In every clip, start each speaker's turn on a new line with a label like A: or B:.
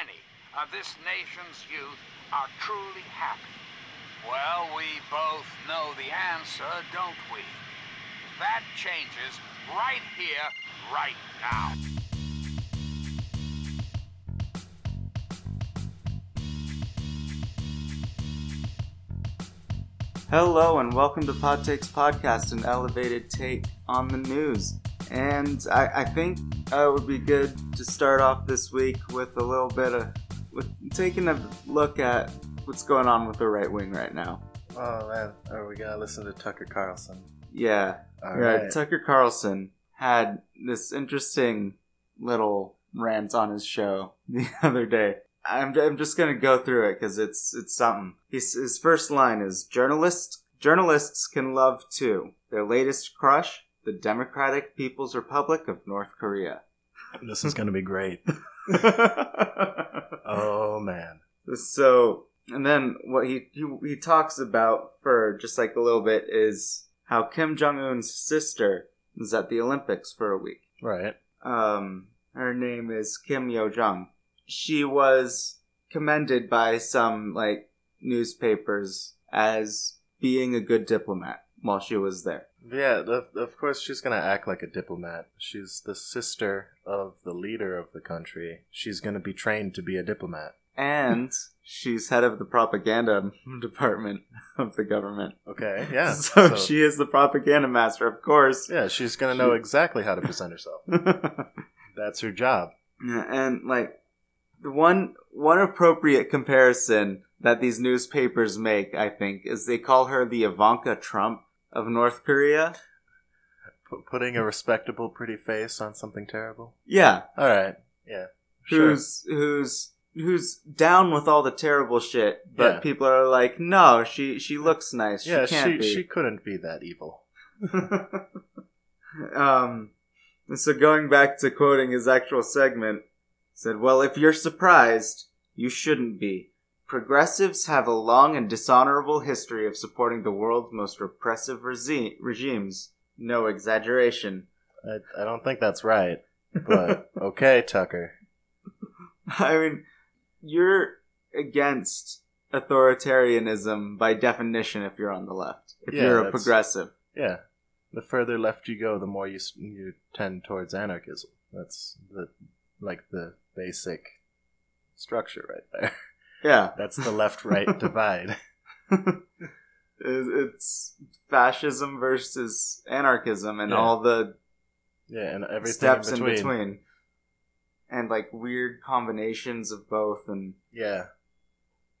A: many of this nation's youth are truly happy? Well, we both know the answer, don't we? That changes right here, right now.
B: Hello and welcome to Pod Takes Podcast, an elevated take on the news. And I, I think uh, it would be good to start off this week with a little bit of with taking a look at what's going on with the right wing right now.
C: Oh man, are we gonna listen to Tucker Carlson?
B: Yeah,
C: All
B: yeah.
C: right.
B: Tucker Carlson had this interesting little rant on his show the other day. I'm, I'm just gonna go through it because it's it's something. His his first line is journalists journalists can love too. Their latest crush, the Democratic People's Republic of North Korea.
C: This is gonna be great. oh man.
B: So, and then what he, he he talks about for just like a little bit is how Kim Jong Un's sister is at the Olympics for a week.
C: Right.
B: Um, her name is Kim Yo Jong. She was commended by some like newspapers as being a good diplomat while she was there.
C: Yeah, of, of course she's gonna act like a diplomat. She's the sister of the leader of the country. She's gonna be trained to be a diplomat.
B: And she's head of the propaganda department of the government.
C: Okay, yeah.
B: so, she is the propaganda master, of course.
C: Yeah, she's gonna know exactly how to present herself. That's her job.
B: Yeah, and like the one one appropriate comparison that these newspapers make, I think, is they call her the Ivanka Trump of North Korea.
C: P- putting a respectable, pretty face on something terrible.
B: Yeah,
C: All right. Yeah. Sure.
B: who's who's who's down with all the terrible shit, but
C: Yeah.
B: people are like, no, she she looks nice.
C: yeah,
B: she can't
C: she she couldn't be that evil.
B: um, so going back to quoting his actual segment, said, "Well, if you're surprised, you shouldn't be. Progressives have a long and dishonorable history of supporting the world's most repressive regi- regimes. No exaggeration.
C: I, I don't think that's right. But okay, Tucker.
B: I mean, you're against authoritarianism by definition if you're on the left. If
C: Yeah,
B: you're a
C: that's-
B: progressive."
C: Yeah. The further left you go, the more you you tend towards anarchism. That's the like the basic structure right there.
B: Yeah.
C: That's the left-right divide.
B: It's fascism versus anarchism and
C: Yeah.
B: all the
C: Yeah, and everything
B: steps
C: in
B: in
C: between.
B: between. And like weird combinations of both and
C: Yeah,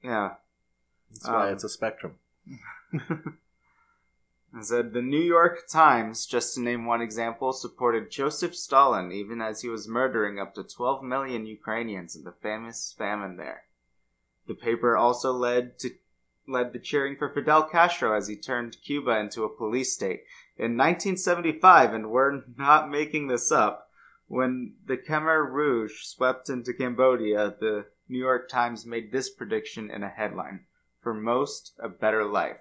B: yeah.
C: that's why
B: Um,
C: it's a spectrum.
B: I said the New York Times, just to name one example, supported Joseph Stalin even as he was murdering up to 12 million Ukrainians in the famous famine there. The paper also led to led the cheering for Fidel Castro as he turned Cuba into a police state. In 1975, and we're not making this up, when the Khmer Rouge swept into Cambodia, the New York Times made this prediction in a headline For most, a better life.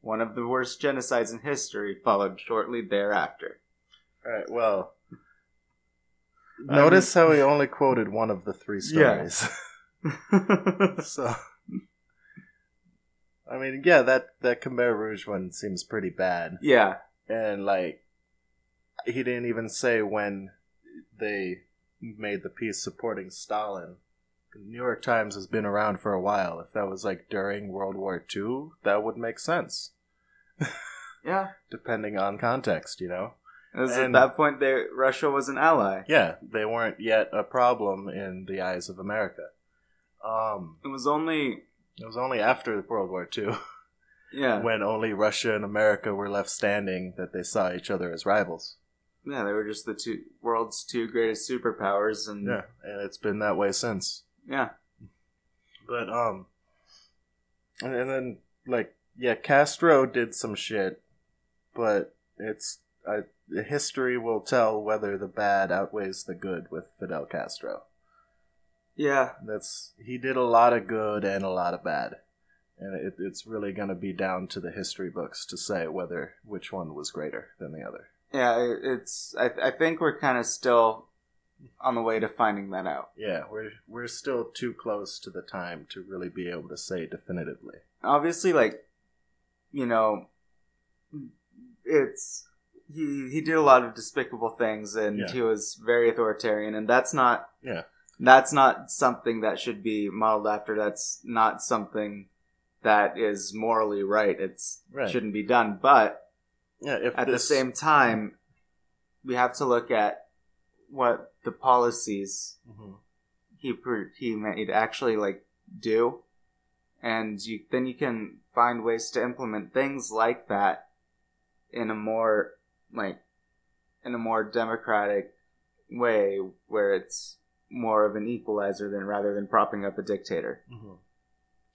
B: One of the worst genocides in history followed shortly thereafter.
C: All right. Well,
B: I
C: notice how he only quoted one of the three stories. Yeah. so, I mean, yeah, that that Khmer Rouge one seems pretty bad.
B: yeah,
C: and like he didn't even say when they made the piece supporting Stalin. The New York Times has been around for a while. If that was like during World War II, that would make sense,
B: yeah.
C: depending on context, you know.
B: At that point they Russia was an ally.
C: Yeah, they weren't yet a problem in the eyes of America. Um,
B: It was only
C: it was only after World War II,
B: yeah,
C: when only Russia and America were left standing, that they saw each other as rivals.
B: yeah. They were just the two world's two greatest superpowers, and
C: Yeah, and it's been that way since.
B: yeah.
C: But um, and, and then like yeah, Castro did some shit, but it's I, history will tell whether the bad outweighs the good with Fidel Castro.
B: Yeah,
C: That's he did a lot of good and a lot of bad, and it, it's really gonna be down to the history books to say whether which one was greater than the other.
B: yeah. it- It's I, I think we're kind of still on the way to finding that out.
C: Yeah, we're we're still too close to the time to really be able to say definitively.
B: Obviously, like, you know, it's he he did a lot of despicable things, and
C: Yeah.
B: he was very authoritarian, and that's not
C: Yeah.
B: That's not something that should be modeled after. That's not something that is morally right. It
C: Right.
B: shouldn't be done, but
C: Yeah, if
B: at the same time, we have to look at what the policies
C: Mhm.
B: he he made actually like do, and you then you can find ways to implement things like that in a more like in a more democratic way where it's more of an equalizer than rather than propping up a dictator.
C: Mhm.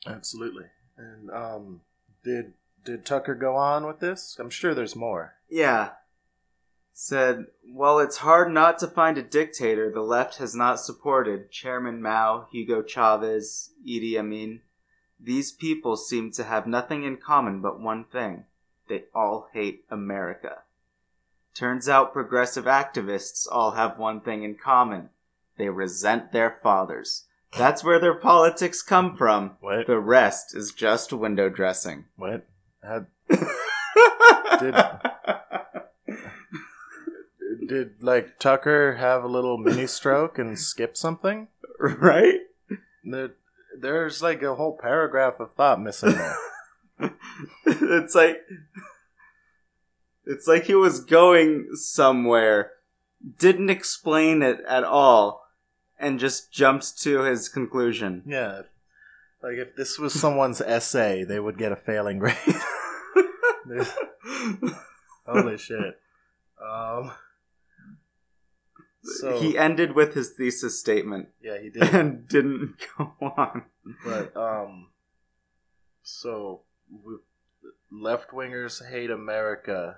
C: Absolutely. And um, did did Tucker go on with this? I'm sure there's more.
B: Yeah. Said, while it's hard not to find a dictator the left has not supported, Chairman Mao, Hugo Chavez, Idi Amin, these people seem to have nothing in common but one thing. They all hate America. Turns out progressive activists all have one thing in common. They resent their fathers. That's where their politics come from.
C: What?
B: The rest is just window dressing.
C: What?
B: Did
C: did like Tucker have a little mini stroke and skip something?
B: right?
C: There, there's like a whole paragraph of thought missing there.
B: it's like it's like he was going somewhere, didn't explain it at all, and just jumped to his conclusion.
C: yeah. Like if this was someone's essay, they would get a failing grade. Holy shit. Um. So
B: he ended with his thesis statement
C: yeah, he did.
B: and didn't go on.
C: But um, so left wingers hate America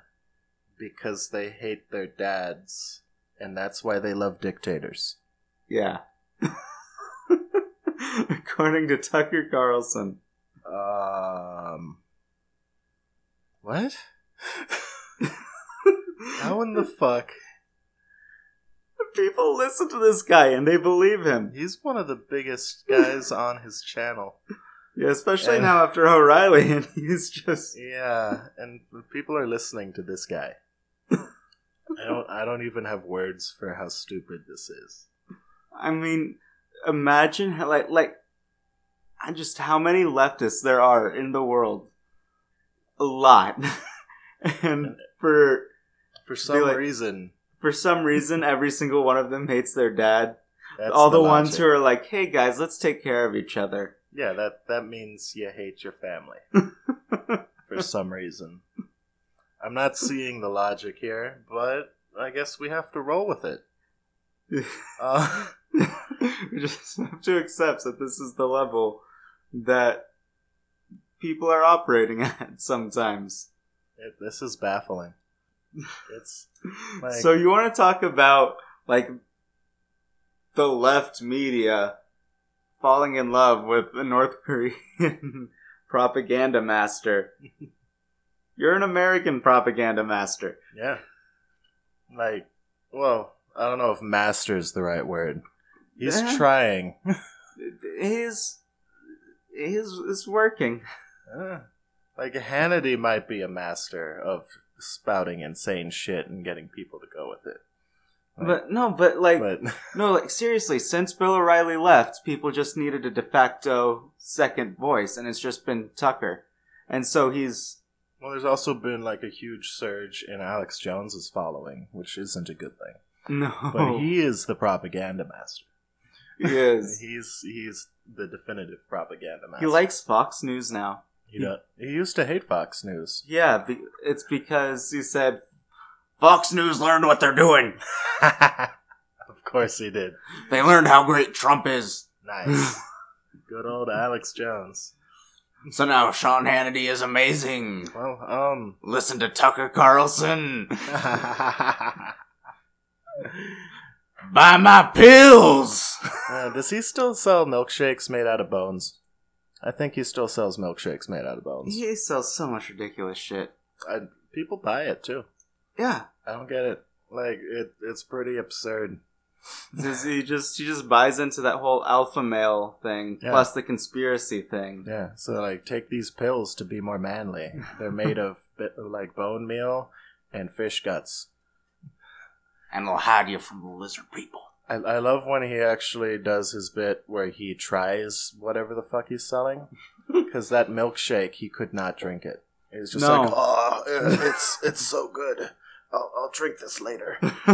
C: because they hate their dads, and that's why they love dictators.
B: Yeah. According to Tucker Carlson.
C: Um, what? How in the fuck?
B: People listen to this guy and they believe him.
C: He's one of the biggest guys on his channel.
B: Yeah, especially
C: And-
B: now after O'Reilly, and he's just
C: Yeah, and people are listening to this guy. I don't. I don't even have words for how stupid this is.
B: I mean, imagine how, like like just how many leftists there are in the world. A lot. and for
C: For some
B: like-
C: reason,
B: for some reason every single one of them hates their dad.
C: that's
B: All the, ones who are like, "Hey guys, let's take care of each other."
C: Yeah, that that means you hate your family for some reason. I'm not seeing the logic here, but I guess we have to roll with it. Uh,
B: we just have to accept that this is the level that people are operating at sometimes.
C: it, this is baffling. It's Like-
B: so you want to talk about like the left media falling in love with a North Korean propaganda master? You're an American propaganda master.
C: yeah, like well, I don't know if "master" is the right word. He's
B: Yeah.
C: trying.
B: he's his is working.
C: Uh, like Hannity might be a master of spouting insane shit and getting people to go with it. Like,
B: But no, but like
C: but
B: no, like seriously, since Bill O'Reilly left, people just needed a de facto second voice, and it's just been Tucker. And so he's
C: well, there's also been like a huge surge in Alex Jones's following, which isn't a good thing.
B: no,
C: But he is the propaganda master.
B: He is.
C: He's he's the definitive propaganda master.
B: He likes Fox News now.
C: He, do- he used to hate Fox News.
B: Yeah, be, it's because he said Fox News learned what they're doing.
C: of course he did.
B: They learned how great Trump is.
C: Nice. Good old Alex Jones.
B: So now Sean Hannity is amazing.
C: Well, um,
B: Listen to Tucker Carlson. Buy my pills.
C: uh, does he still sell milkshakes made out of bones? I think he still sells milkshakes made out of bones.
B: He sells so much ridiculous shit.
C: I, people buy it too.
B: Yeah.
C: I don't get it. Like it, it's pretty absurd.
B: Just- he just he just buys into that whole alpha male thing,
C: Yeah.
B: plus the conspiracy thing.
C: Yeah, so like take these pills to be more manly. They're made of bit like bone meal and fish guts.
B: And they'll hide you from the lizard people.
C: I, I love when he actually does his bit where he tries whatever the fuck he's selling, because that milkshake he could not drink it. He's just
B: No.
C: like, oh, it's it's so good. I'll, I'll drink this later.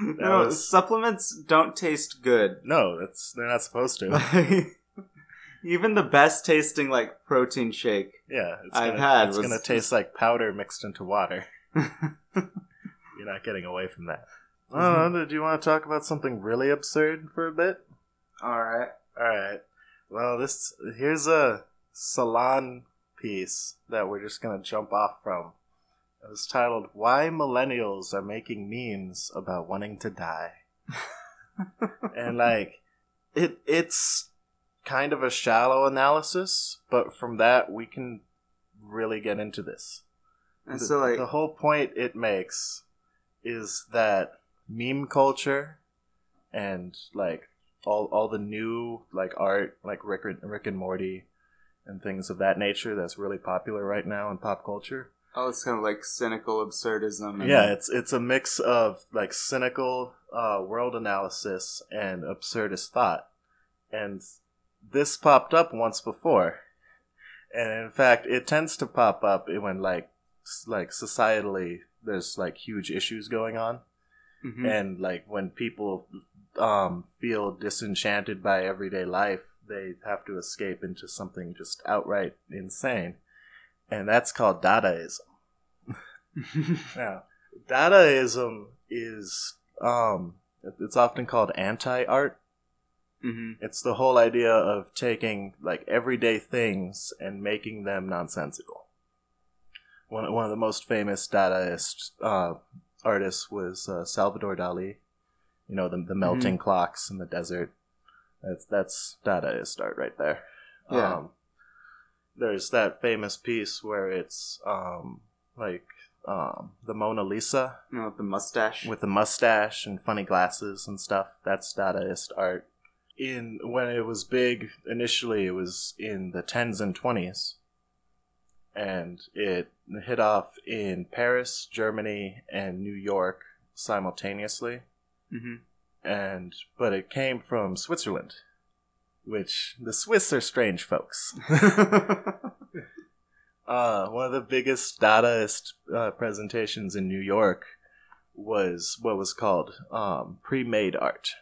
B: no,
C: was-
B: supplements don't taste good.
C: No, that's they're not supposed to.
B: Even the best tasting like protein shake.
C: Yeah, it's
B: I've
C: gonna,
B: had
C: It's
B: was-
C: gonna taste like powder mixed into water. Not getting away from that. Oh, did you want to talk about something really absurd for a bit?
B: All right.
C: All right. Well, this here's a salon piece that we're just gonna jump off from. It was titled "Why Millennials Are Making Memes About Wanting to Die," and like, it it's kind of a shallow analysis, but from that we can really get into this.
B: And
C: The-
B: so like
C: the whole point it makes is that meme culture and like all all the new like art like Rick and, Rick and Morty and things of that nature that's really popular right now in pop culture.
B: oh, it's kind of like cynical absurdism. and-
C: Yeah, it's it's a mix of like cynical uh, world analysis and absurdist thought, and this popped up once before, and in fact, it tends to pop up when like like societally there's like huge issues going on,
B: Mhm.
C: and like when people um, feel disenchanted by everyday life, they have to escape into something just outright insane, and that's called Dadaism. Now, Dadaism is um it's often called anti-art.
B: Mhm.
C: It's the whole idea of taking like everyday things and making them nonsensical. One one of the most famous Dadaist uh, artists was uh, Salvador Dali. You know the the melting clocks in the desert. That's that's Dadaist art right there.
B: Yeah.
C: Um, there's that famous piece where it's um, like um, the Mona Lisa
B: You know, with the mustache.
C: with the mustache and funny glasses and stuff. That's Dadaist art. In when it was big initially, it was in the tens and twenties, and it hit off in Paris, Germany, and New York simultaneously.
B: hmm
C: And but it came from Switzerland, which the Swiss are strange folks. Uh, one of the biggest Dadaist uh, presentations in New York was what was called um, pre-made art,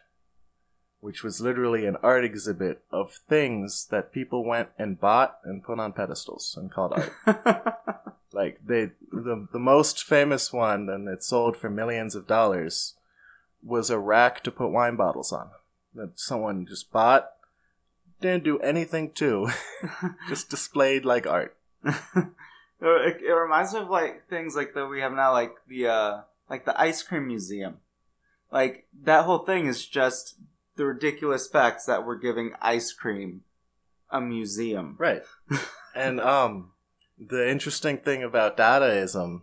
C: which was literally an art exhibit of things that people went and bought and put on pedestals and called art. like they, the the most famous one, and it sold for millions of dollars, was a rack to put wine bottles on that someone just bought, didn't do anything to, just displayed like art.
B: it, it reminds me of like things like that we have now, like the uh, like the ice cream museum. Like that whole thing is just the ridiculous facts that we're giving ice cream a museum.
C: Right. and um the interesting thing about Dadaism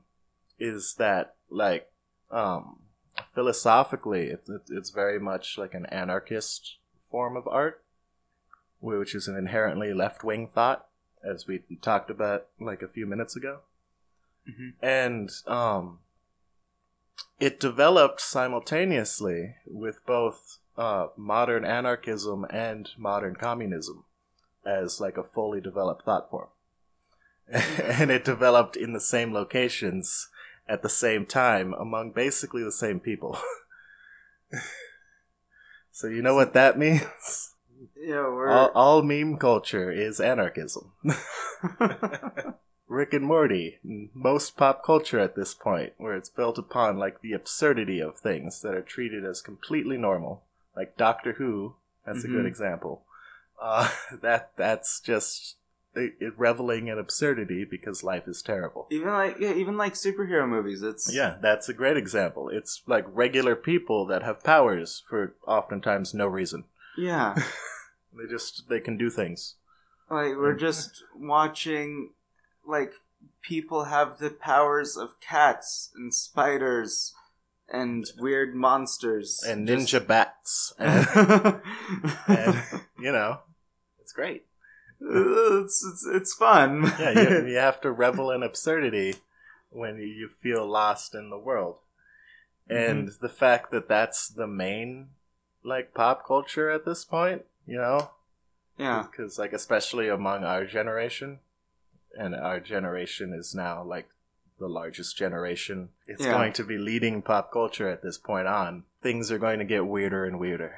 C: is that like um philosophically it, it, it's very much like an anarchist form of art which is an inherently left-wing thought as we talked about like a few minutes ago.
B: Mhm.
C: And um it developed simultaneously with both uh, modern anarchism and modern communism as like a fully developed thought form. and it developed in the same locations at the same time among basically the same people. so you know what that means?
B: Yeah, we're
C: All, all meme culture is anarchism. Rick and Morty, most pop culture at this point, where it's built upon like the absurdity of things that are treated as completely normal, like Doctor Who. That's a good
B: Mhm.
C: example. Uh, that that's just it, it reveling in absurdity because life is terrible.
B: even like yeah, even like superhero movies. It's
C: Yeah, that's a great example. It's like regular people that have powers for oftentimes no reason.
B: yeah.
C: They just they can do things.
B: Like we're just watching like people have the powers of cats and spiders and weird monsters
C: and
B: Just-
C: ninja bats, and, and you know, it's great.
B: Uh, it's, it's it's fun.
C: Yeah, you, you have to revel in absurdity when you feel lost in the world, mm-hmm. and the fact that that's the main like pop culture at this point, you know,
B: yeah.
C: because like especially among our generation and our generation is now like the largest generation it's
B: Yeah.
C: going to be leading pop culture at this point on things are going to get weirder and weirder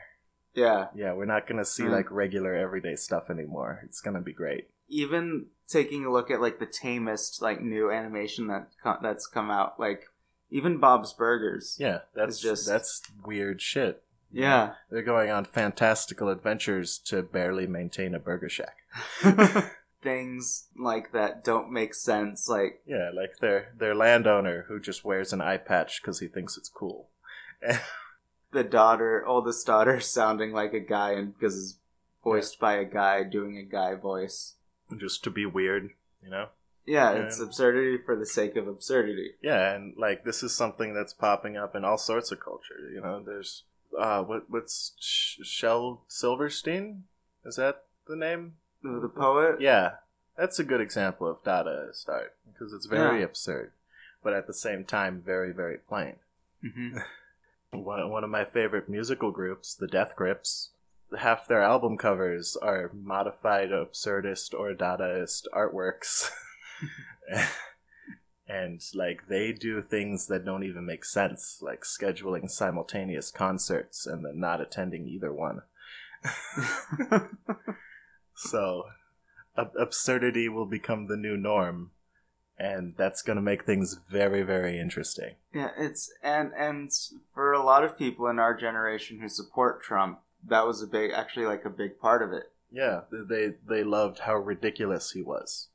B: Yeah.
C: yeah we're not going to see
B: Mm.
C: like regular everyday stuff anymore it's going to be great
B: Even taking a look at like the tamest like new animation that co- that's come out, like even Bob's Burgers.
C: yeah that's
B: just-
C: that's weird shit
B: Yeah.
C: they're going on fantastical adventures to barely maintain a burger shack
B: Things like that don't make sense. Like
C: yeah like their their landowner who just wears an eye patch because he thinks it's cool
B: the daughter, oldest daughter, sounding like a guy, and because it's voiced by a guy doing a guy voice.
C: just to be weird you know
B: Yeah,
C: Yeah.
B: it's absurdity for the sake of absurdity.
C: Yeah, and like this is something that's popping up in all sorts of culture. You know, there's uh, what what's Sh- Shel Silverstein? Is that the name?
B: The, the poet.
C: Yeah, that's a good example of Dadaist art because it's very
B: Yeah.
C: absurd, but at the same time very very plain.
B: hmm
C: One one of my favorite musical groups, the Death Grips, half their album covers are modified absurdist or Dadaist artworks. and like they do things that don't even make sense, like scheduling simultaneous concerts and then not attending either one. So ab- absurdity will become the new norm and that's going to make things very very interesting.
B: Yeah, it's and and for a lot of people in our generation who support Trump, that was a big, actually, like a big part of it.
C: Yeah, they they loved how ridiculous he was.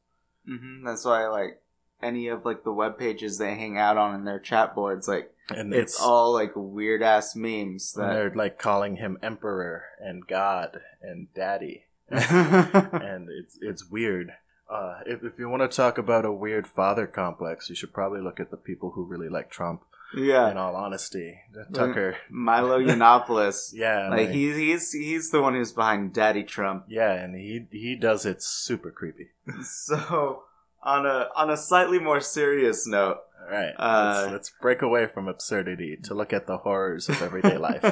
B: Mm-hmm, That's why, like, any of like the web pages they hang out on in their chat boards, like,
C: And
B: it's, all like weird ass memes
C: and
B: that.
C: they're like calling him emperor and god and daddy. and it's it's weird. Uh, if, if you want to talk about a weird father complex, you should probably look at the people who really like Trump.
B: yeah,
C: In all honesty, Tucker.
B: Milo Yiannopoulos.
C: Yeah,
B: like
C: man.
B: he's he's he's the one who's behind Daddy Trump.
C: yeah, and he he does it super creepy.
B: So on a on a slightly more serious note,
C: All right,
B: Uh,
C: let's, let's break away from absurdity to look at the horrors of everyday life.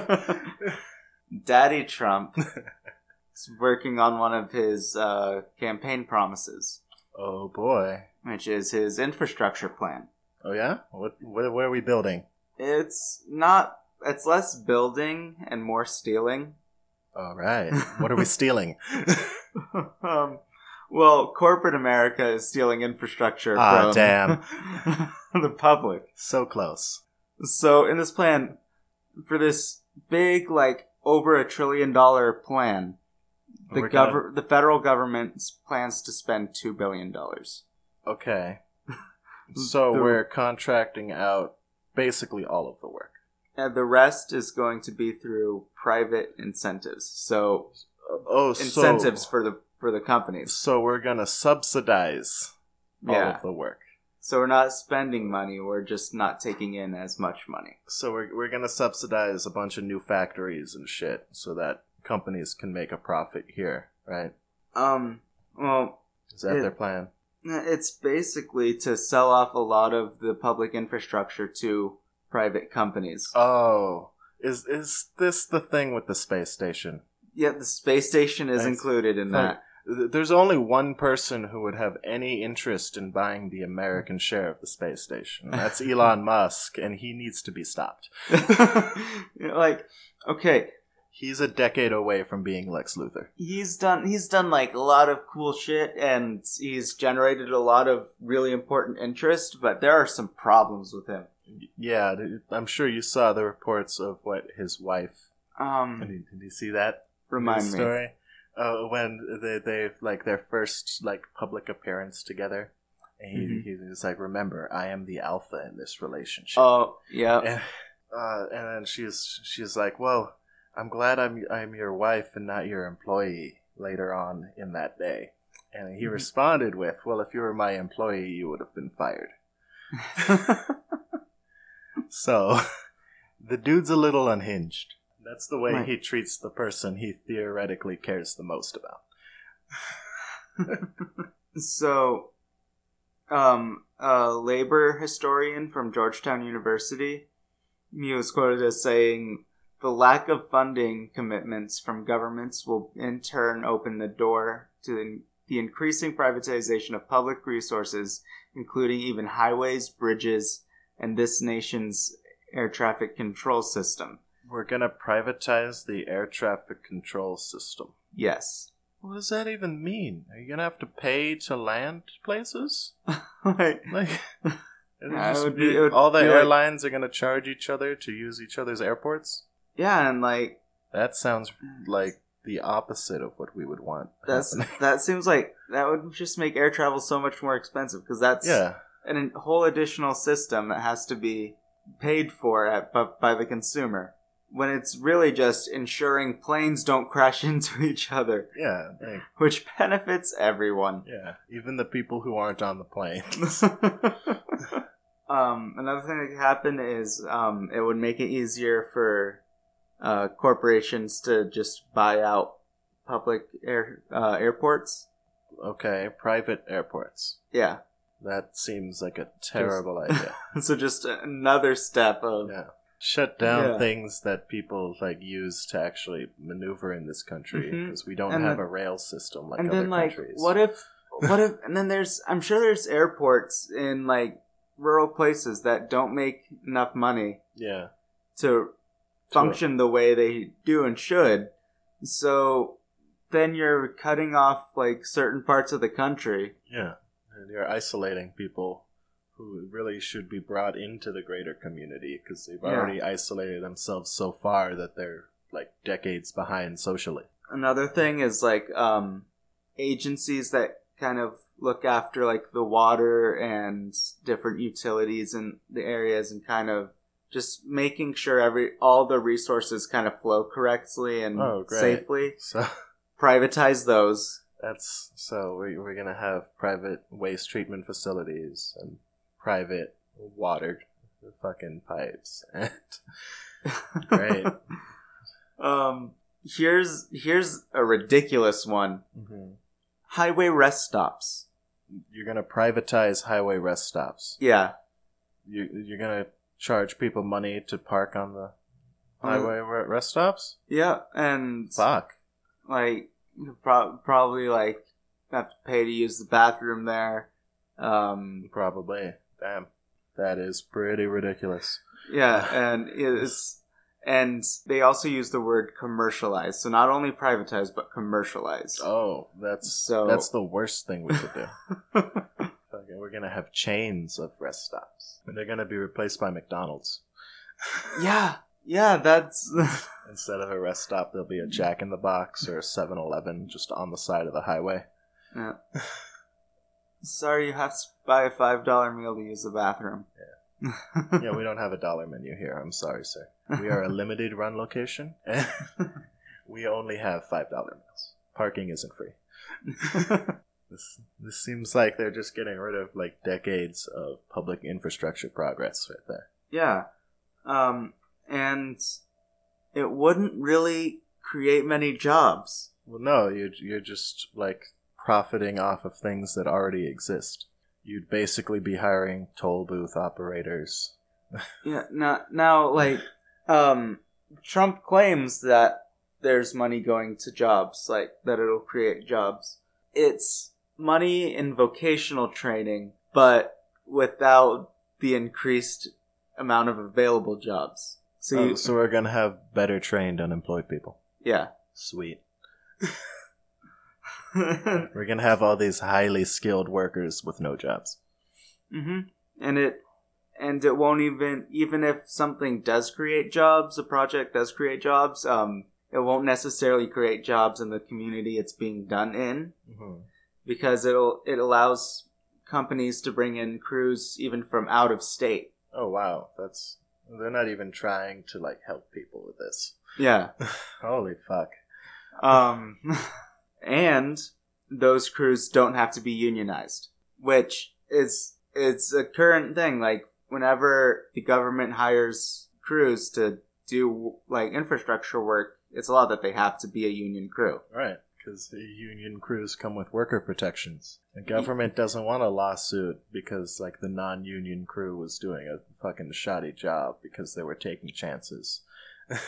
B: Daddy Trump working on one of his uh, campaign promises,
C: Oh boy.
B: which is his infrastructure plan.
C: Oh yeah. What what, what are we building?
B: It's not. It's less building and more stealing.
C: All right. What are we stealing?
B: um, well, corporate America is stealing infrastructure
C: Ah,
B: from
C: damn.
B: the public.
C: So close.
B: So in this plan, for this big, like over a trillion dollar plan, the
C: We're
B: the federal government plans to spend two billion dollars.
C: Okay. So
B: The-
C: we're contracting out basically all of the work.
B: And the rest is going to be through private incentives. So uh,
C: Oh,
B: incentives
C: So,
B: for the for the companies.
C: so we're gonna subsidize all
B: Yeah.
C: of the work.
B: So we're not spending money. We're just not taking in as much money.
C: So we're we're gonna subsidize a bunch of new factories and shit, so that companies can make a profit here, right?
B: Um. Well,
C: Is that
B: It-
C: their plan?
B: it's basically to sell off a lot of the public infrastructure to private companies.
C: Oh, is is this the thing with the space station?
B: Yeah, the space station is included in that.
C: Th- There's only one person who would have any interest in buying the American share of the space station. That's Elon Musk, and he needs to be stopped.
B: Like, okay,
C: He's a decade away from being Lex Luthor.
B: he's done he's done like a lot of cool shit and he's generated a lot of really important interest, but there are some problems with him.
C: Yeah, I'm sure you saw the reports of what his wife.
B: Um,
C: Did you, did you see that
B: remind
C: news
B: me.
C: story? Uh, when they they like their first like public appearance together, and he,
B: Mhm.
C: he was like, "Remember, I am the alpha in this relationship."
B: Oh, yeah.
C: and, uh, and then she's she's like, "Well, I'm glad I'm I'm your wife and not your employee." Later on in that day, And he responded with, Well, if you were my employee, you would have been fired. So, the dude's a little unhinged. That's the way
B: Right.
C: he treats the person he theoretically cares the most about.
B: so, um, a labor historian from Georgetown University, he was quoted as saying, "The lack of funding commitments from governments will in turn open the door to the, increasing privatization of public resources, including even highways, bridges, and this nation's air traffic control system."
C: We're gonna privatize the air traffic control system.
B: Yes.
C: What does that even mean? Are you gonna have to pay to land places?
B: Like,
C: Like,
B: Yeah,
C: be- all the
B: be like-
C: airlines are gonna charge each other to use each other's airports.
B: Yeah, and like
C: That sounds like the opposite of what we would want.
B: That's
C: happening.
B: that seems like that would just make air travel so much more expensive because that's
C: yeah,
B: an whole additional system that has to be paid for at, bu- by the consumer when it's really just ensuring planes don't crash into each other,
C: yeah,
B: which benefits everyone.
C: yeah. Even the people who aren't on the plane.
B: um, another thing that could happen is um, it would make it easier for uh, corporations to just buy out public air uh, airports.
C: okay, private airports.
B: Yeah.
C: That seems like a terrible idea.
B: so just another step of
C: Yeah. Shut down
B: Yeah.
C: things that people like use to actually maneuver in this country because we don't
B: And
C: have a rail system like
B: and
C: other
B: then like
C: countries.
B: what if what if and then there's i'm sure there's airports in like rural places that don't make enough money
C: yeah,
B: to function the way they do and should so then you're cutting off like certain parts of the country
C: yeah, and you're isolating people who really should be brought into the greater community because they've
B: Yeah.
C: already isolated themselves so far that they're like decades behind socially.
B: another thing is like um agencies that kind of look after like the water and different utilities in the areas and kind of just making sure every all the resources kind of flow correctly and
C: Oh, great.
B: safely
C: So
B: privatize those
C: that's so we, we're gonna have private waste treatment facilities and private water fucking pipes and Great.
B: um here's here's a ridiculous one
C: Mhm.
B: highway rest stops
C: you're gonna privatize highway rest stops.
B: yeah
C: You you're gonna charge people money to park on the
B: Uh,
C: highway re- rest stops.
B: yeah and
C: Fuck.
B: like pro- probably like have to pay to use the bathroom there. Um,
C: Probably. Damn. That is pretty ridiculous.
B: yeah, and it's and they also use the word commercialized. So not only privatized but commercialized.
C: Oh, that's
B: So-
C: that's the worst thing we could do. We're gonna have chains of rest stops, and they're gonna be replaced by McDonald's.
B: yeah, yeah, that's
C: Instead of a rest stop, there'll be a Jack in the Box or a 7-Eleven just on the side of the highway.
B: yeah. Sorry, you have to buy a five dollar meal to use the bathroom. Yeah.
C: Yeah, we don't have a dollar menu here. I'm sorry, sir. We are a limited run location. we only have five dollar meals. Parking isn't free. This this seems like they're just getting rid of like decades of public infrastructure progress right there.
B: Yeah. Um, and it wouldn't really create many jobs.
C: Well, no, you you're just like profiting off of things that already exist. You'd basically be hiring toll booth operators.
B: Yeah. Now, now, like, um, Trump claims that there's money going to jobs, like that it'll create jobs. It's money in vocational training, but without the increased amount of available jobs. So,
C: So,
B: you,
C: so we're gonna have better trained unemployed people.
B: yeah.
C: Sweet. We're gonna have all these highly skilled workers with no jobs.
B: hmm And it and it won't even even if something does create jobs, a project does create jobs, um, it won't necessarily create jobs in the community it's being done in
C: Mm-hmm.
B: Because it'll it allows companies to bring in crews even from out of state.
C: Oh wow, that's they're not even trying to like help people with this.
B: Yeah.
C: Holy fuck.
B: Um, and those crews don't have to be unionized, which is it's a current thing. Like whenever the government hires crews to do like infrastructure work, it's a lot that they have to be a union crew.
C: Right. Because the union crews come with worker protections. The government doesn't want a lawsuit because, like, the non union crew was doing a fucking shoddy job because they were taking chances.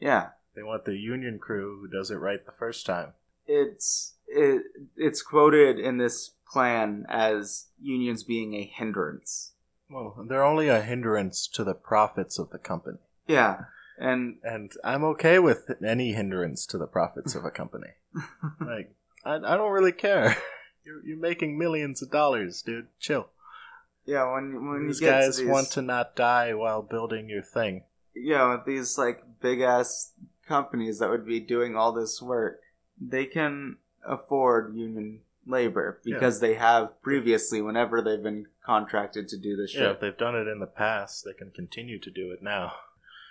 B: Yeah,
C: They want the union crew who does it right the first time.
B: it's it, it's quoted in this plan as unions being a hindrance.
C: Well, they're only a hindrance to the profits of the company.
B: Yeah, and
C: And I'm okay with any hindrance to the profits of a company. like, I, I don't really care. You're, you're making millions of dollars, dude. Chill.
B: yeah, when when
C: These
B: you get
C: guys
B: to these,
C: want to not die while building your thing.
B: yeah, with these like big ass companies that would be doing all this work, they can afford union labor because they have previously whenever they've been contracted to do this
C: Yeah,
B: shit.
C: if they've done it in the past, they can continue to do it now.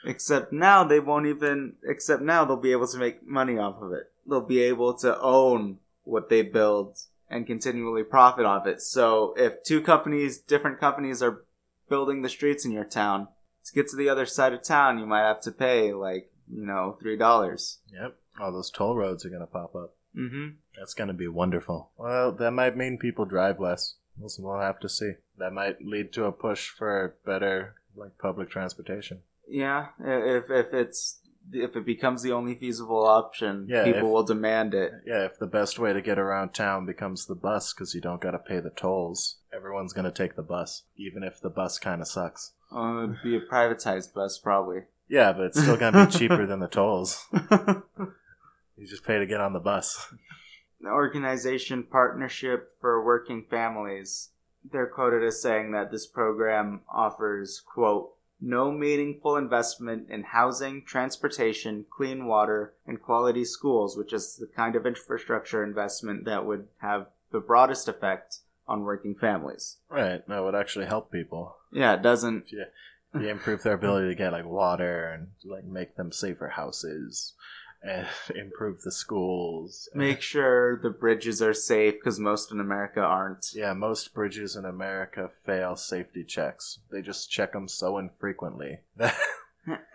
B: Except now they won't even. Except now they'll be able to make money off of it. They'll be able to own what they build and continually profit off it. So if two companies, different companies, are building the streets in your town, to get to the other side of town, you might have to pay like you know three dollars.
C: Yep. All those toll roads are going to pop up.
B: Mm-hmm.
C: That's going to be wonderful. Well, that might mean people drive less. We'll, we'll have to see. That might lead to a push for better like public transportation.
B: Yeah, if if it's if it becomes the only feasible option,
C: Yeah,
B: people
C: if-
B: will demand it.
C: Yeah, if the best way to get around town becomes the bus because you don't got to pay the tolls, everyone's going to take the bus, even if the bus kind of sucks.
B: Uh, it'd be a privatized bus, probably.
C: Yeah, but it's still going to be cheaper than the tolls. You just pay to get on the bus.
B: the organization Partnership for Working Families, they're quoted as saying that this program offers, quote, no meaningful investment in housing, transportation, clean water, and quality schools, which is the kind of infrastructure investment that would have the broadest effect on working families.
C: Right, that would actually help people.
B: Yeah, it doesn't.
C: If you improve their ability to get like water and like make them safer houses and improve the schools.
B: Make sure the bridges are safe because most in America aren't.
C: Yeah, most bridges in America fail safety checks. They just check them so infrequently.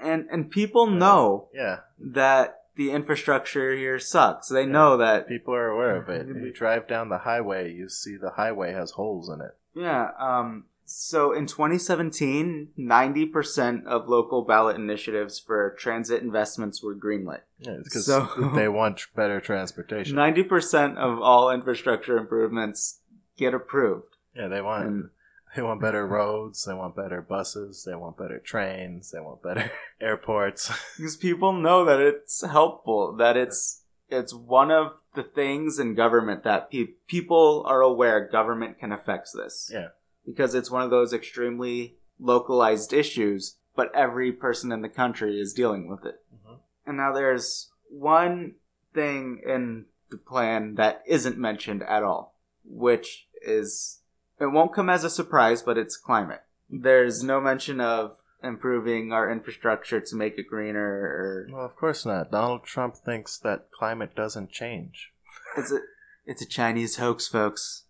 B: And and people know
C: yeah,
B: that the infrastructure here sucks. They know that
C: people are aware of it. You drive down the highway, you see the highway has holes in it.
B: Yeah. Um. So in 2017, 90% of local ballot initiatives for transit investments were greenlit.
C: Yeah, because
B: So-
C: they want better transportation.
B: 90% of all infrastructure improvements get approved.
C: Yeah, they want
B: And
C: they want better roads. They want better buses. They want better trains. They want better airports.
B: because people know that it's helpful, that it's it's one of the things in government that pe- people are aware government can affect this.
C: Yeah.
B: Because it's one of those extremely localized issues, but every person in the country is dealing with it.
C: Mhm.
B: And now there's one thing in the plan that isn't mentioned at all, which is it won't come as a surprise, but it's climate. There's no mention of improving our infrastructure to make it greener or
C: Well, of course not. Donald Trump thinks that climate doesn't change.
B: it's a it's a Chinese hoax, folks.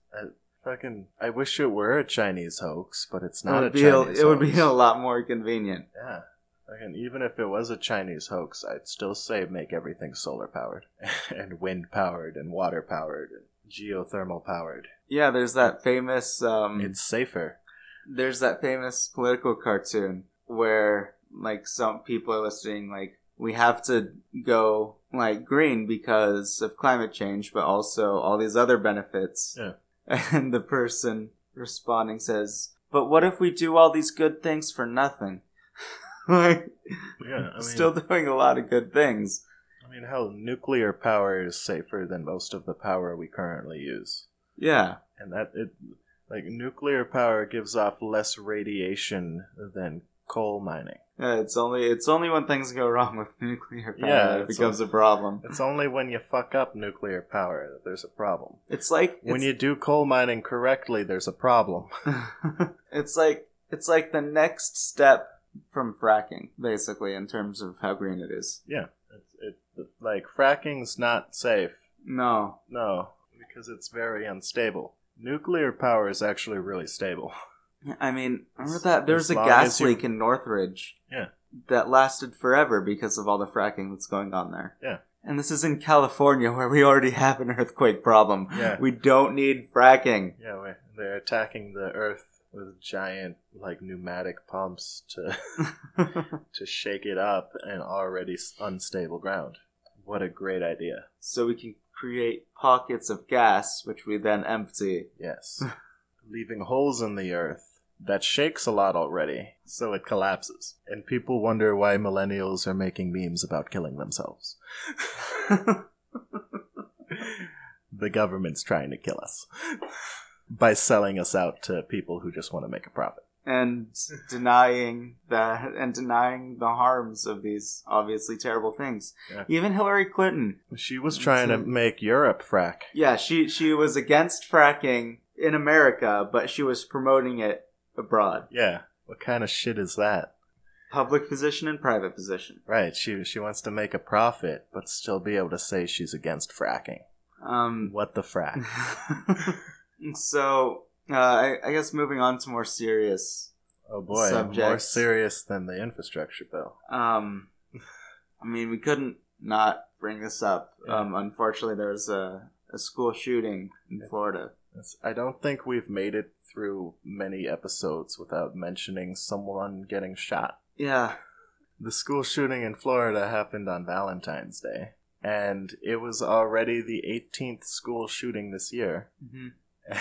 C: Fucking, I wish it were a Chinese hoax, but it's not a
B: would, be a, it would be a lot more convenient.
C: Yeah. Fucking, even if it was a Chinese hoax, I'd still say make everything solar powered, and wind powered, and water powered, and geothermal powered.
B: Yeah, there's that famous um
C: It's safer.
B: there's that famous political cartoon where like some people are listening like we have to go like green because of climate change but also all these other benefits
C: Yeah.
B: And the person responding says but what if we do all these good things for nothing like
C: Yeah, I mean,
B: still doing a lot of good things
C: I mean, hell, nuclear power is safer than most of the power we currently use.
B: yeah
C: and that it like nuclear power gives off less radiation than coal mining.
B: Yeah, it's only it's only when things go wrong with nuclear power
C: Yeah,
B: that it becomes a problem.
C: It's only when you fuck up nuclear power that there's a problem.
B: It's like
C: When
B: it's-
C: you do coal mining correctly, there's a problem.
B: it's like it's like the next step from fracking, basically, in terms of how green it is.
C: Yeah, it's, it like fracking's not safe.
B: No,
C: No, because it's very unstable. Nuclear power is actually really stable.
B: I mean, remember that there was a gas leak in Northridge.
C: Yeah.
B: That lasted forever because of all the fracking that's going on there.
C: Yeah.
B: And this is in California where we already have an earthquake problem.
C: Yeah.
B: We don't need fracking.
C: Yeah, they're attacking the Earth with giant, like pneumatic pumps to to shake it up in already unstable ground. What a great idea!
B: so we can create pockets of gas, which we then empty.
C: Yes, leaving holes in the Earth that shakes a lot already, so it collapses, and people wonder why millennials are making memes about killing themselves. the government's trying to kill us by selling us out to people who just want to make a profit.
B: and denying that and denying the harms of these obviously terrible things.
C: Yeah.
B: Even Hillary Clinton.
C: She was trying to make Europe frack.
B: Yeah, she she was against fracking in America, but she was promoting it abroad.
C: Yeah. What kind of shit is that?
B: Public position and private position.
C: Right. She she wants to make a profit, but still be able to say she's against fracking.
B: Um
C: What the frack?
B: so uh, I, I guess moving on to more serious
C: Oh boy, more serious than the infrastructure bill.
B: Um, I mean, we couldn't not bring this up.
C: Yeah.
B: Um, unfortunately, there was a, a school shooting in. Florida.
C: I don't think we've made it through many episodes without mentioning someone getting shot.
B: Yeah,
C: The school shooting in Florida happened on Valentine's Day, and it was already the 18th school shooting this year.
B: hmm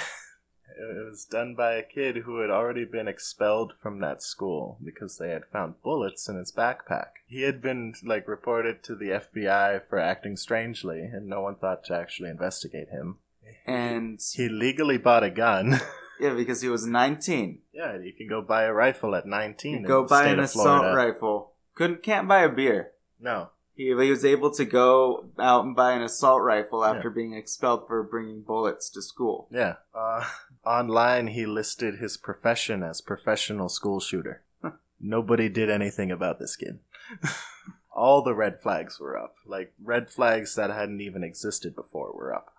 C: It was done by a kid who had already been expelled from that school because they had found bullets in his backpack. He had been like reported to the FBI for acting strangely, and no one thought to actually investigate him.
B: And
C: He legally bought a gun.
B: yeah, because he was 19.
C: yeah, you can go buy a rifle at 19.
B: You
C: in
B: go buy an assault
C: Florida.
B: rifle. Couldn't can't buy a beer.
C: No.
B: He, he was able to go out and buy an assault rifle after being expelled for bringing bullets to school.
C: Yeah. Uh, online, he listed his profession as professional school shooter. Nobody did anything about this kid. All the red flags were up. Like, red flags that hadn't even existed before were up.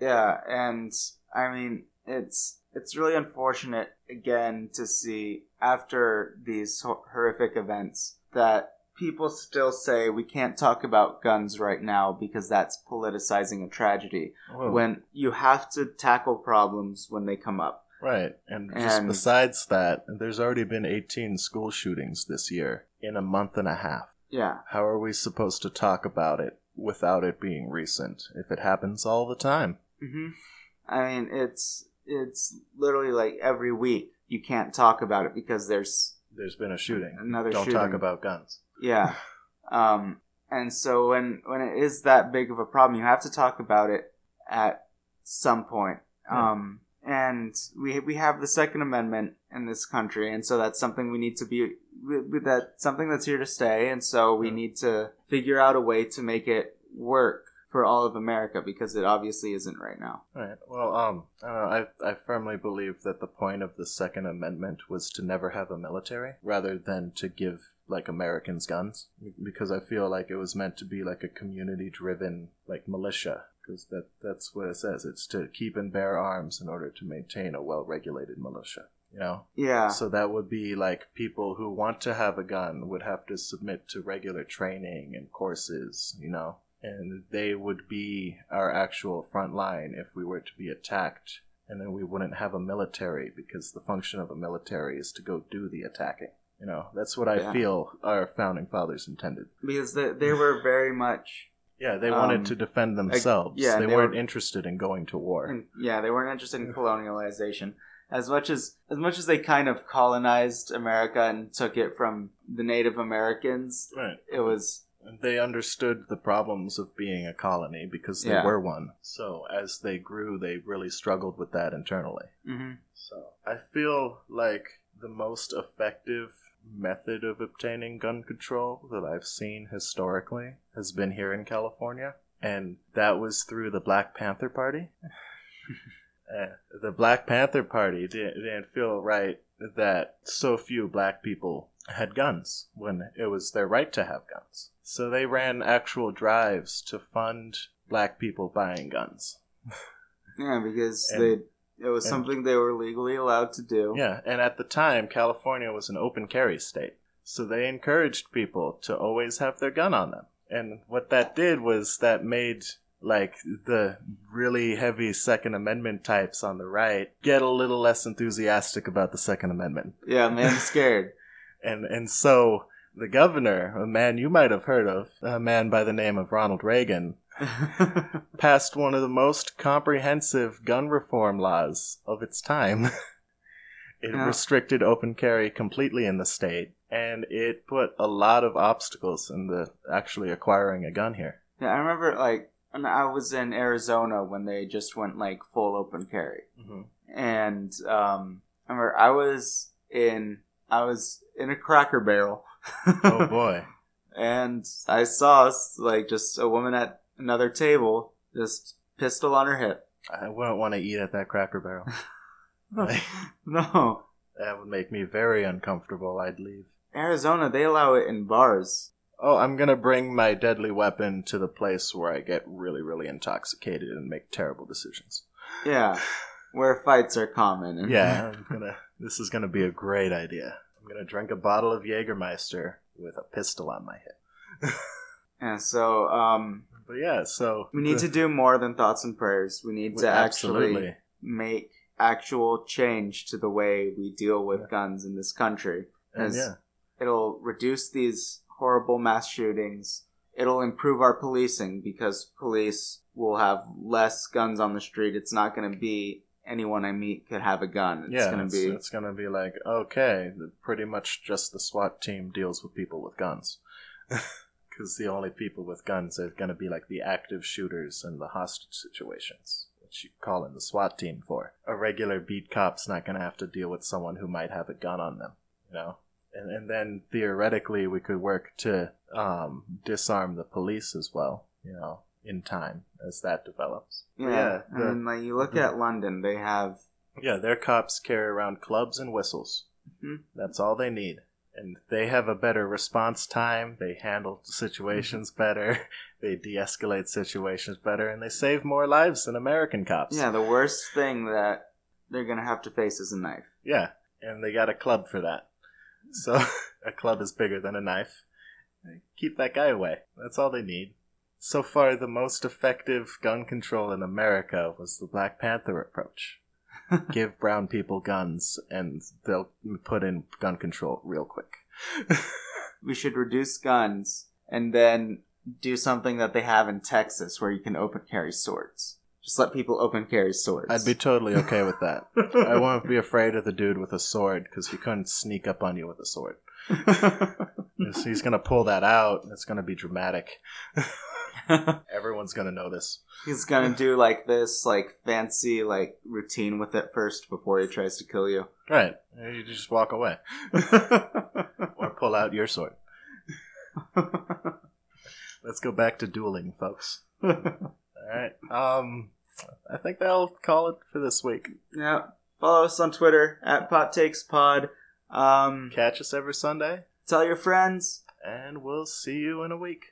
B: Yeah, and I mean it's it's really unfortunate again to see after these horrific events that people still say we can't talk about guns right now because that's politicizing a tragedy
C: Whoa.
B: when you have to tackle problems when they come up.
C: right. And just
B: And-
C: besides that, there's already been 18 school shootings this year in a month and a half.
B: Yeah.
C: How are we supposed to talk about it without it being recent if it happens all the time?
B: Hmm I mean it's it's literally like every week you can't talk about it because there's
C: There's been a shooting.
B: Another shooting
C: Don't talk about guns.
B: Yeah. Um, and so when when it is that big of a problem, you have to talk about it at some point.
C: Yeah.
B: Um, and we we have the Second Amendment in this country, and so that's something we need to be that something that's here to stay. And so we
C: Yeah.
B: need to figure out a way to make it work for all of America because it obviously isn't right now.
C: Right. Well, um, I know. I I firmly believe that the point of the Second Amendment was to never have a military, rather than to give like Americans guns, because I feel like it was meant to be like a community-driven like militia, because that that's what it says. It's to keep and bear arms in order to maintain a well-regulated militia. You know.
B: Yeah.
C: So that would be like people who want to have a gun would have to submit to regular training and courses, you know, and they would be our actual front line if we were to be attacked. And then we wouldn't have a military because the function of a military is to go do the attacking. You know, that's what I
B: Yeah.
C: feel our founding fathers intended.
B: because they, they were very much
C: Yeah, they
B: Um,
C: wanted to defend themselves.
B: yeah,
C: they,
B: they
C: weren't
B: were-
C: interested in going to war.
B: And, yeah, they weren't interested in colonialization as much as as much as they kind of colonized America and took it from the Native Americans.
C: Right.
B: It was
C: they understood the problems of being a colony because they
B: Yeah.
C: were one. So as they grew, they really struggled with that internally.
B: mhm.
C: So I feel like the most effective method of obtaining gun control that I've seen historically has been here in California, and that was through the Black Panther Party. Uh, the Black Panther Party didn't, didn't feel right that so few black people had guns when it was their right to have guns. So they ran actual drives to fund black people buying guns.
B: Yeah, because
C: And-
B: they it was
C: and-
B: something they were legally allowed to do.
C: Yeah, and at the time, California was an open carry state. So they encouraged people to always have their gun on them. And what that did was that made like the really heavy Second Amendment types on the right get a little less enthusiastic about the Second Amendment.
B: Yeah, man, scared.
C: And and so the governor, a man you might have heard of, a man by the name of Ronald Reagan, passed one of the most comprehensive gun reform laws of its time. it
B: Yeah.
C: restricted open carry completely in the state, and it put a lot of obstacles in the actually acquiring a gun here.
B: yeah, I remember like when I was in Arizona when they just went like full open carry.
C: Mm-hmm.
B: and um, I remember I was in I was in a Cracker Barrel.
C: Oh boy.
B: and I saw like just a woman at another table, just pistol on her hip.
C: I wouldn't want to eat at that Cracker Barrel.
B: no,
C: That would make me very uncomfortable. I'd leave.
B: Arizona they allow it in bars.
C: Oh, I'm gonna bring my deadly weapon to the place where I get really, really intoxicated and make terrible decisions.
B: Yeah, where fights are common. And
C: Yeah, I'm gonna. This is gonna be a great idea. I'm gonna drink a bottle of Jägermeister with a pistol on my hip.
B: yeah. So um,
C: But yeah, so
B: we need to do more than thoughts and prayers. We need to actually
C: absolutely.
B: make actual change to the way we deal with guns in this country.
C: And yeah,
B: It'll reduce these horrible mass shootings. It'll improve our policing because police will have less guns on the street. It's not going to be anyone I meet could have a gun. It's
C: yeah,
B: going
C: it's,
B: to be
C: it's gonna be like okay, pretty much just the SWAT team deals with people with guns. Because the only people with guns are gonna be like the active shooters and the hostage situations, which you call in the SWAT team for. A regular beat cop's not gonna have to deal with someone who might have a gun on them, you know. And and then theoretically, we could work to um, disarm the police as well, you know, in time as that develops. But
B: yeah.
C: the-
B: and like you look at London, they have
C: Yeah, their cops carry around clubs and whistles.
B: Mhm.
C: That's all they need. And they have a better response time. They handle situations better. They de escalate situations better. And they save more lives than American cops.
B: yeah the worst thing that they're going to have to face is a knife.
C: Yeah. And they got a club for that. So a club is bigger than a knife. Keep that guy away. That's all they need. So far, the most effective gun control in America was the Black Panther approach. give brown people guns and they'll put in gun control real quick.
B: We should reduce guns and then do something that they have in Texas where you can open carry swords. Just let people open carry swords.
C: I'd be totally okay with that. I won't be afraid of the dude with a sword because he couldn't sneak up on you with a sword. He's- He's gonna pull that out. It's gonna be dramatic. Everyone's gonna know this.
B: He's gonna do like this, like fancy, like routine with it first before he tries to kill you.
C: Right? You just walk away or pull out your sword. Let's go back to dueling, folks. All right. Um, I think that'll call it for this week.
B: yeah. Follow us on Twitter at Pot Takes Pod. Um,
C: Catch us every Sunday,
B: tell your friends.
C: and we'll see you in a week.